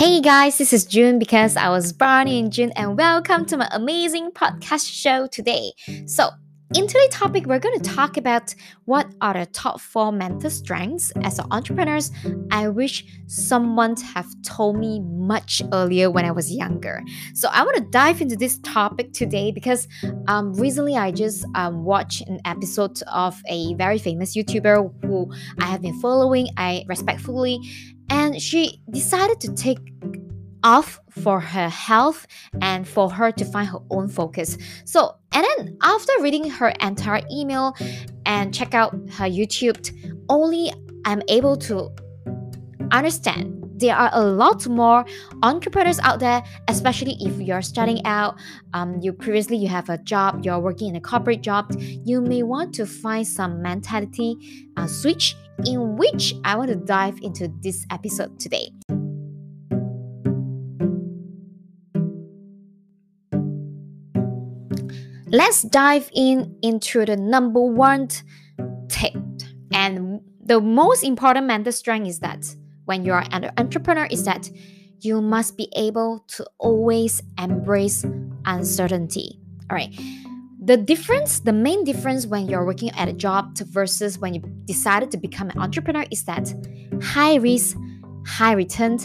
Hey guys, this is June because I was born in June, and welcome to my amazing podcast show today. So, in today's topic, we're going to talk about what are the top four mental strengths as entrepreneurs. I wish someone have told me much earlier when I was younger. So I want to dive into this topic today because um, recently I just um, watched an episode of a very famous YouTuber who I have been following. I respectfully, and she decided to take off for her health and for her to find her own focus. So, and then after reading her entire email and check out her YouTube, only I'm able to understand there are a lot more entrepreneurs out there especially if you're starting out um, you previously you have a job you're working in a corporate job you may want to find some mentality uh, switch in which i want to dive into this episode today let's dive in into the number one tip and the most important mental strength is that when you're an entrepreneur is that you must be able to always embrace uncertainty. All right. The difference, the main difference when you're working at a job versus when you decided to become an entrepreneur is that high risk, high return.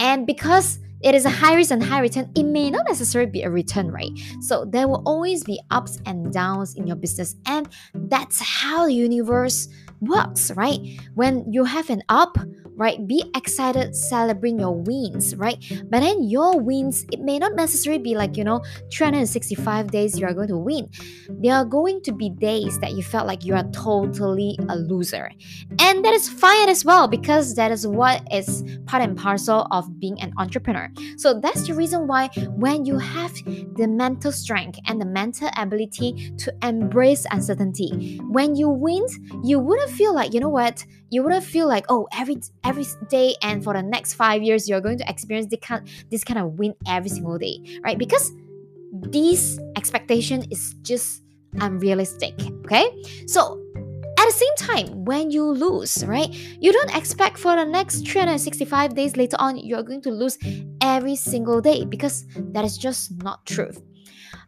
And because it is a high risk and high return, it may not necessarily be a return, right? So there will always be ups and downs in your business. And that's how the universe works, right? When you have an up, right? Be excited, celebrate your wins, right? But then your wins, it may not necessarily be like, you know, 365 days you are going to win. There are going to be days that you felt like you are totally a loser. And that is fine as well because that is what is part and parcel of being an entrepreneur. So that's the reason why when you have the mental strength and the mental ability to embrace uncertainty, when you win, you wouldn't feel like, you know what, you wouldn't feel like, oh, every every day and for the next five years you're going to experience this kind this kind of win every single day right? Because this expectation is just unrealistic okay? So at the same time when you lose right you don't expect for the next 365 days later on you're going to lose every single day because that is just not true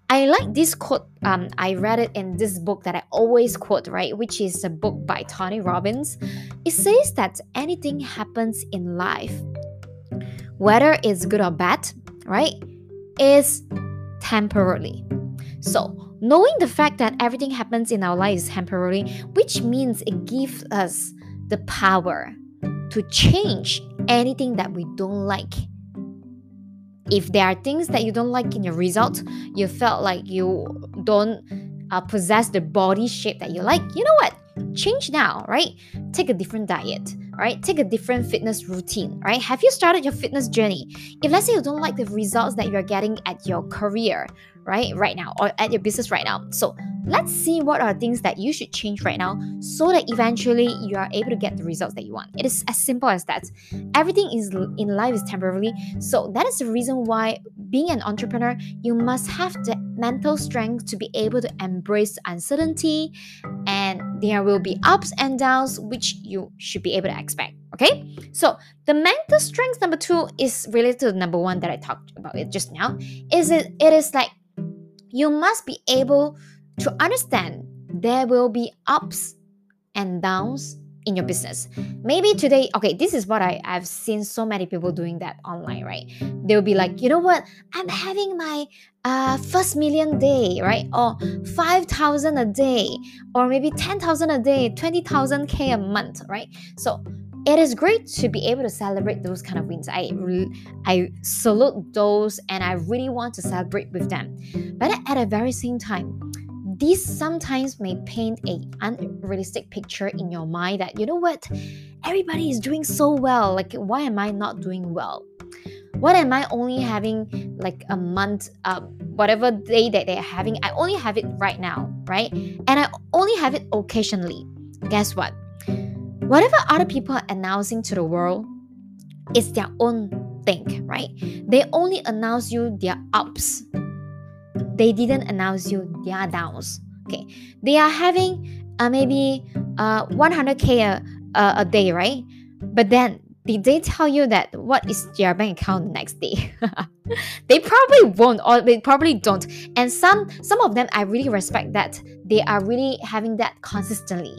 I like this quote. Um, I read it in this book that I always quote, right? Which is a book by Tony Robbins. It says that anything happens in life, whether it's good or bad, right, is temporarily. So, knowing the fact that everything happens in our life is temporary, which means it gives us the power to change anything that we don't like if there are things that you don't like in your result, you felt like you don't uh, possess the body shape that you like, you know what? Change now, right? Take a different diet, right? Take a different fitness routine, right? Have you started your fitness journey? If let's say you don't like the results that you're getting at your career, right, right now, or at your business right now, so let's see what are things that you should change right now so that eventually you are able to get the results that you want. It is as simple as that. Everything is in life is temporarily. So that is the reason why being an entrepreneur, you must have the mental strength to be able to embrace uncertainty and there will be ups and downs which you should be able to expect. Okay? So the mental strength number two is related to the number one that I talked about it just now. Is it it is like you must be able to understand there will be ups and downs in your business. Maybe today, okay, this is what I, I've seen so many people doing that online, right? They'll be like, you know what, I'm having my uh, first million day, right? Or 5,000 a day, or maybe 10,000 a day, 20,000 K a month, right? So it is great to be able to celebrate those kind of wins. I I salute those and I really want to celebrate with them. But at the very same time, this sometimes may paint a unrealistic picture in your mind that you know what? Everybody is doing so well. Like why am i not doing well? What am i only having like a month uh, whatever day that they're having i only have it right now right? And i only have it occasionally. Guess what? Whatever other people are announcing to the world is their own thing right? They only announce you their ups they didn't announce you their downs. Okay, they are having uh, maybe uh, 100k a, a, a day, right? But then did they tell you that what is their bank account next day? they probably won't or they probably don't. And some some of them I really respect that they are really having that consistently.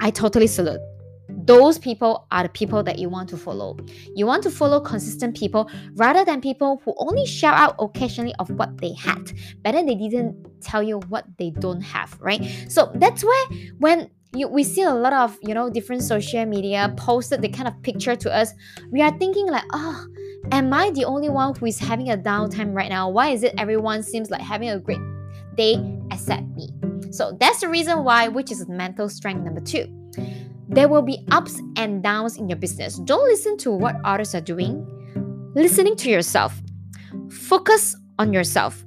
I totally salute. Those people are the people that you want to follow. You want to follow consistent people rather than people who only shout out occasionally of what they had, but then they didn't tell you what they don't have, right? So that's where when you, we see a lot of you know different social media posted the kind of picture to us we are thinking like oh am i the only one who is having a downtime right now why is it everyone seems like having a great day except me so that's the reason why which is mental strength number two there will be ups and downs in your business. Don't listen to what others are doing. Listening to yourself. Focus on yourself.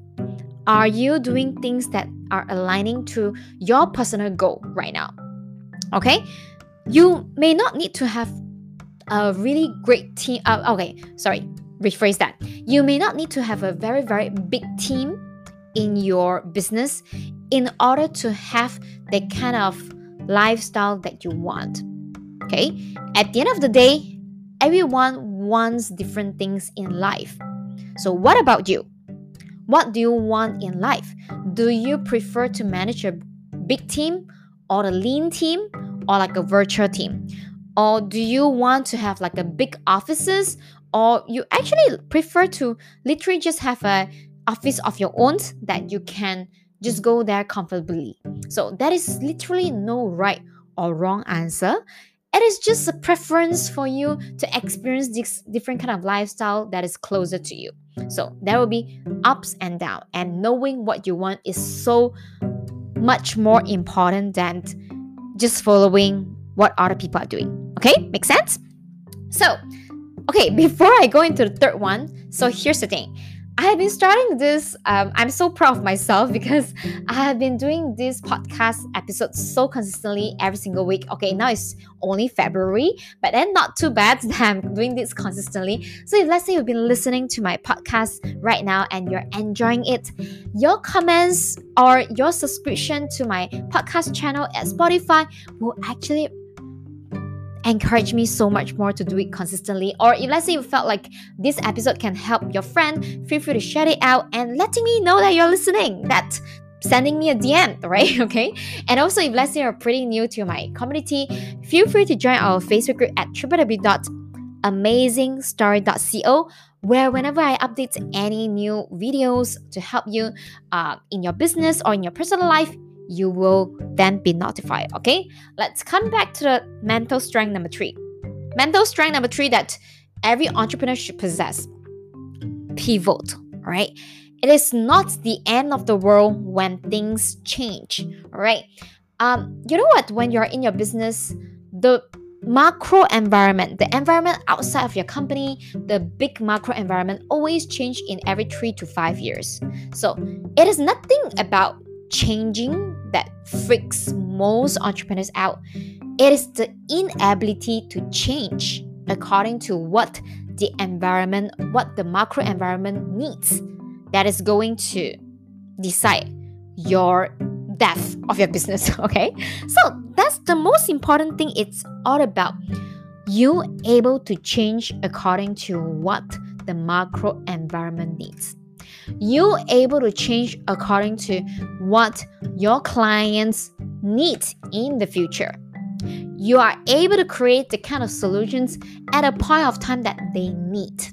Are you doing things that are aligning to your personal goal right now? Okay, you may not need to have a really great team. Uh, okay, sorry, rephrase that. You may not need to have a very, very big team in your business in order to have the kind of lifestyle that you want. Okay, at the end of the day, everyone wants different things in life. So, what about you? What do you want in life? Do you prefer to manage a big team or a lean team or like a virtual team? Or do you want to have like a big offices or you actually prefer to literally just have a office of your own that you can just go there comfortably. So that is literally no right or wrong answer. It is just a preference for you to experience this different kind of lifestyle that is closer to you. So there will be ups and downs, and knowing what you want is so much more important than just following what other people are doing. Okay, make sense? So, okay, before I go into the third one, so here's the thing I have been starting this. Um, I'm so proud of myself because I have been doing this podcast episode so consistently every single week. Okay, now it's only February, but then not too bad that I'm doing this consistently. So if let's say you've been listening to my podcast right now and you're enjoying it, your comments or your subscription to my podcast channel at Spotify will actually encourage me so much more to do it consistently. Or if let's say you felt like this episode can help your friend, feel free to share it out and letting me know that you're listening. That sending me a DM, right? Okay. And also, if let's say you're pretty new to my community, feel free to join our Facebook group at www.amazingstory.co, where whenever I update any new videos to help you uh, in your business or in your personal life, you will then be notified. Okay, let's come back to the mental strength number three. Mental strength number three that every entrepreneur should possess pivot, right? It is not the end of the world when things change, right? Um, you know what? When you're in your business, the macro environment, the environment outside of your company, the big macro environment always change in every three to five years. So it is nothing about changing that freaks most entrepreneurs out. It is the inability to change according to what the environment, what the macro environment needs, that is going to decide your death of your business. Okay, so that's the most important thing. It's all about you able to change according to what the macro environment needs you able to change according to what your clients need in the future. You are able to create the kind of solutions at a point of time that they need.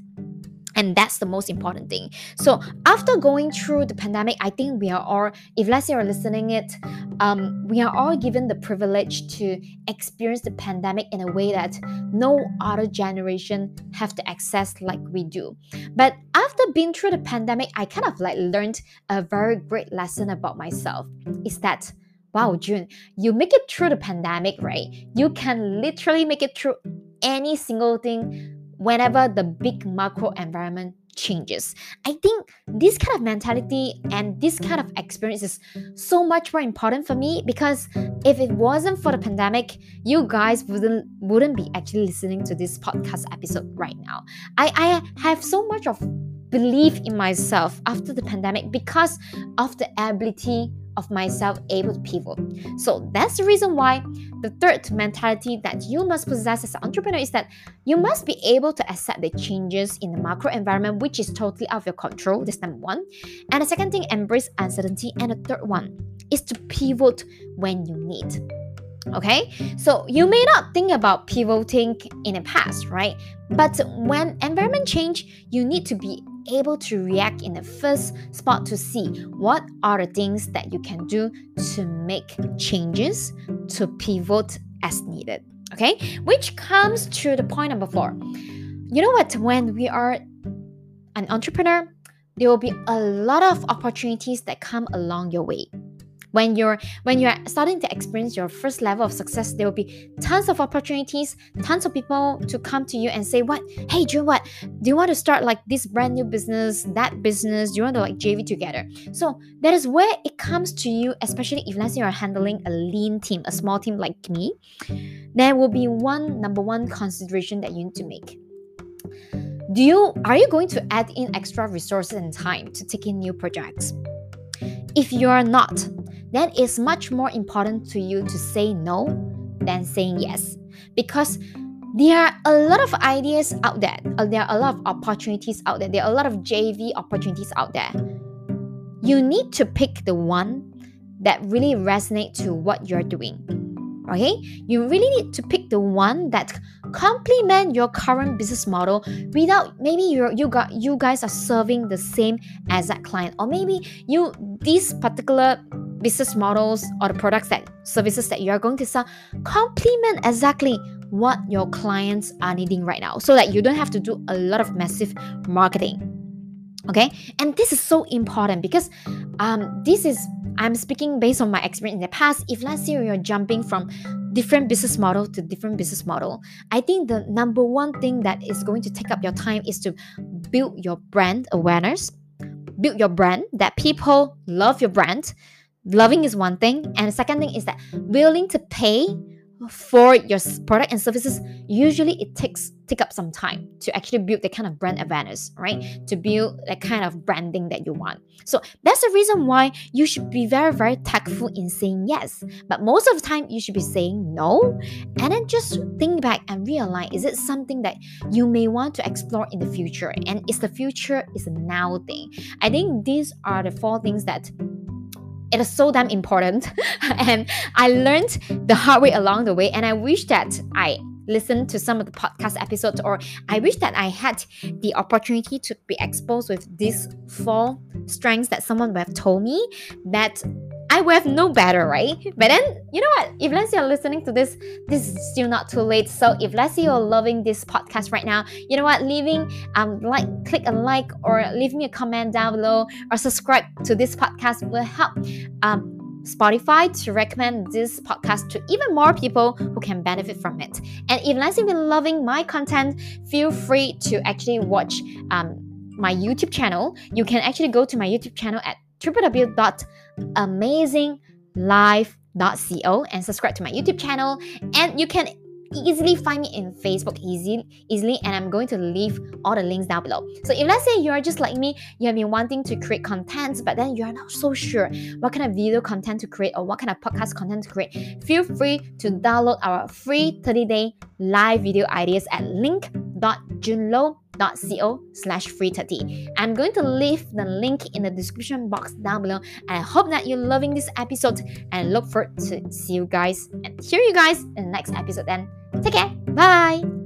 And that's the most important thing. So after going through the pandemic, I think we are all, if let's say you're listening it, um, we are all given the privilege to experience the pandemic in a way that no other generation have to access like we do. But after being through the pandemic, I kind of like learned a very great lesson about myself. Is that wow, June, you make it through the pandemic, right? You can literally make it through any single thing whenever the big macro environment changes. I think this kind of mentality and this kind of experience is so much more important for me because if it wasn't for the pandemic, you guys wouldn't wouldn't be actually listening to this podcast episode right now. I, I have so much of belief in myself after the pandemic because of the ability of myself able to pivot. So that's the reason why the third mentality that you must possess as an entrepreneur is that you must be able to accept the changes in the macro environment, which is totally out of your control. That's number one. And the second thing, embrace uncertainty. And the third one is to pivot when you need. Okay, so you may not think about pivoting in the past, right? But when environment change, you need to be able to react in the first spot to see what are the things that you can do to make changes to pivot as needed. Okay, which comes to the point number four. You know what? When we are an entrepreneur, there will be a lot of opportunities that come along your way when you're when you're mm. starting to experience your first level of success there will be tons of opportunities tons of people to come to you and say what? Hey do you what? Do you want to start like this brand new business that business? Do you want to like jv together? So that is where it comes to you especially if let's say you're handling a lean team a small team like me there will be one number one consideration that you need to make. Do you are you going to add in extra resources and time to take in new projects? If you are not then it's much more important to you to say no than saying yes. Because there are a lot of ideas out there, uh, there are a lot of opportunities out there, there are a lot of JV opportunities out there. You need to pick the one that really resonate to what you're doing. Okay? You really need to pick the one that complement your current business model without maybe you you got you guys are serving the same exact client or maybe you this particular business models or the products that services that you are going to sell complement exactly what your clients are needing right now so that you don't have to do a lot of massive marketing okay? And this is so important because um, this is i'm speaking based on my experience in the past. If let's say you're jumping from different business model to different business model i think the number one thing that is going to take up your time is to build your brand awareness build your brand that people love your brand loving is one thing and the second thing is that willing to pay for your product and services usually it takes take up some time to actually build the kind of brand awareness right? To build the kind of branding that you want. So that's the reason why you should be very very tactful in saying yes. But most of the time you should be saying no and then just think back and realize is it something that you may want to explore in the future? And is the future is a now thing? I think these are the four things that it is so damn important. and I mm. learned the hard way along the way. And I wish that I listened to some of the podcast episodes, or I wish that I had the opportunity to be exposed with these four strengths that someone would have told me that I would have known better, right? But then, you know what? If let's say you're listening to this, this is still not too late. So if let's say you're loving this podcast right now, you know what? Leaving um like click a like or leave me a comment down below or subscribe to this podcast will help um Spotify to recommend this podcast to even more people who can benefit from it. And if let's say you've been loving my content, feel free to actually watch um, my YouTube channel. You can actually go to my YouTube channel at www.amazinglife.co and subscribe to my YouTube channel. And you can easily find me in Facebook easy, easily, and I'm going to leave all the links down below. So if let's say you're just like me, you have been wanting to create content, but then you're not so sure what kind of video content to create or what kind of podcast content to create, feel free to download our free 30-day live video ideas at link.junlo.com co slash free 30 i'm going to leave the link in the description box down below and i hope that you're loving this episode and look forward to see you guys and hear you guys in the next episode then. Take care. Bye